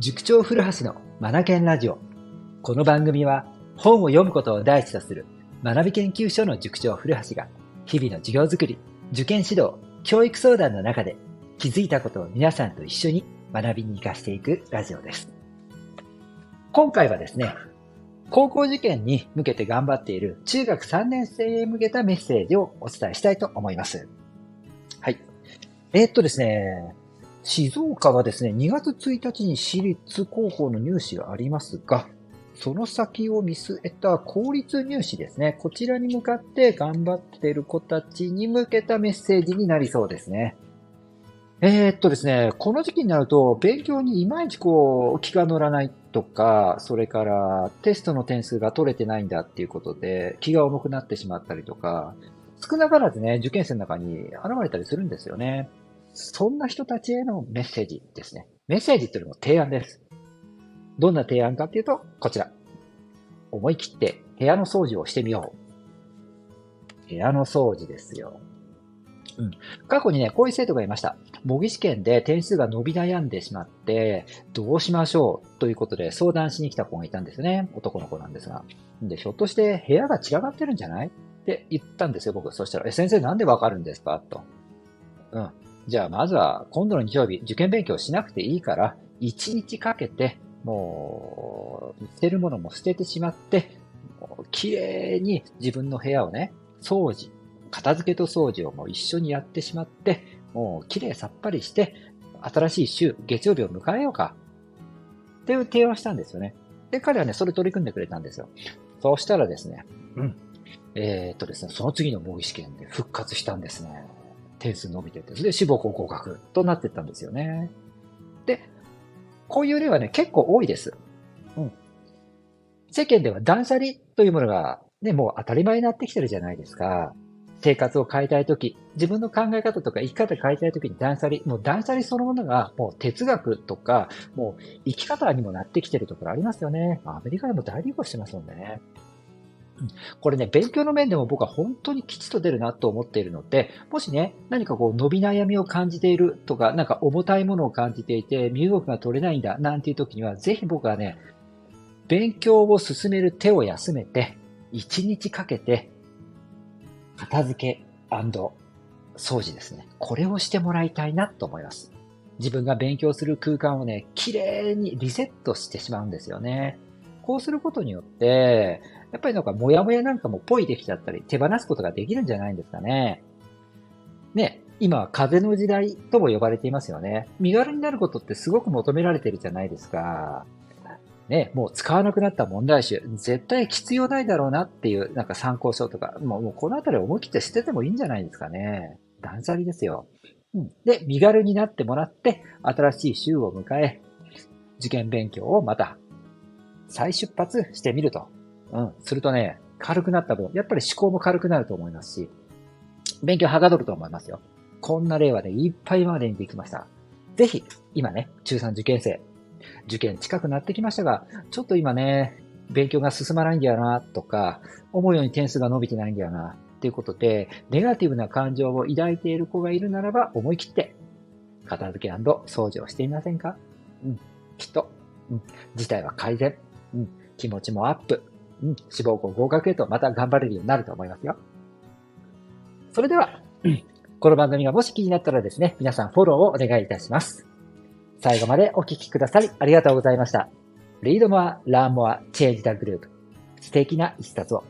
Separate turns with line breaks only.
塾長古橋のマナケンラジオ。この番組は本を読むことを第一とする学び研究所の塾長古橋が日々の授業づくり、受験指導、教育相談の中で気づいたことを皆さんと一緒に学びに活かしていくラジオです。今回はですね、高校受験に向けて頑張っている中学3年生へ向けたメッセージをお伝えしたいと思います。はい。えー、っとですね、静岡はですね、2月1日に私立高校の入試がありますが、その先を見据えた公立入試ですね。こちらに向かって頑張っている子たちに向けたメッセージになりそうですね。えー、っとですね、この時期になると、勉強にいまいちこう、気が乗らないとか、それからテストの点数が取れてないんだっていうことで、気が重くなってしまったりとか、少なからずね、受験生の中に現れたりするんですよね。そんな人たちへのメッセージですね。メッセージっていうのも提案です。どんな提案かっていうと、こちら。思い切って部屋の掃除をしてみよう。部屋の掃除ですよ。うん。過去にね、こういう生徒がいました。模擬試験で点数が伸び悩んでしまって、どうしましょうということで相談しに来た子がいたんですね。男の子なんですが。で、ひょっとして部屋が違がってるんじゃない？って言ったんですよ、僕。そしたら、え、先生なんでわかるんですか？と。うん。じゃあまずは今度の日曜日、受験勉強しなくていいから、1日かけて、もう、捨てるものも捨ててしまって、綺麗に自分の部屋をね、掃除、片付けと掃除をもう一緒にやってしまって、もう綺麗さっぱりして、新しい週、月曜日を迎えようか。っていう提案したんですよね。で、彼はね、それ取り組んでくれたんですよ。そうしたらですね、うん。えー、っとですね、その次の模擬試験で復活したんですね。点数伸びてて、で、志望校合格となってったんですよね。で、こういう例はね、結構多いです。うん。世間では断捨離というものがね、もう当たり前になってきてるじゃないですか。生活を変えたいとき、自分の考え方とか生き方変えたいときに断捨離、もう断捨離そのものがもう哲学とか、もう生き方にもなってきてるところありますよね。アメリカでも大流行してますもんね。これね、勉強の面でも僕は本当に吉と出るなと思っているので、もしね、何かこう伸び悩みを感じているとか、なんか重たいものを感じていて、身動きが取れないんだ、なんていう時には、ぜひ僕はね、勉強を進める手を休めて、1日かけて、片付け掃除ですね。これをしてもらいたいなと思います。自分が勉強する空間をね、綺麗にリセットしてしまうんですよね。こうすることによって、やっぱりなんかモヤモヤなんかもポイできちゃったり、手放すことができるんじゃないんですかね。ね、今は風の時代とも呼ばれていますよね。身軽になることってすごく求められてるじゃないですか。ね、もう使わなくなった問題集、絶対必要ないだろうなっていう、なんか参考書とか、もうもうこのあたり思い切って捨ててもいいんじゃないですかね。断捨離ですよ。うん。で、身軽になってもらって、新しい週を迎え、受験勉強をまた再出発してみるとうん。するとね、軽くなった分、やっぱり思考も軽くなると思いますし、勉強はかどると思いますよ。こんな例はね、いっぱいまでにできました。ぜひ、今ね、中3受験生、受験近くなってきましたが、ちょっと今ね、勉強が進まないんだよな、とか、思うように点数が伸びてないんだよな、っていうことで、ネガティブな感情を抱いている子がいるならば、思い切って、片付け掃除をしてみませんか？うん、きっと、うん、事態は改善、うん、気持ちもアップ、うん、志望校合格へとまた頑張れるようになると思いますよ。それでは、この番組がもし気になったらですね、皆さんフォローをお願いいたします。最後までお聴きくださりありがとうございました。Read more, learn more, change the group. 素敵な一冊を。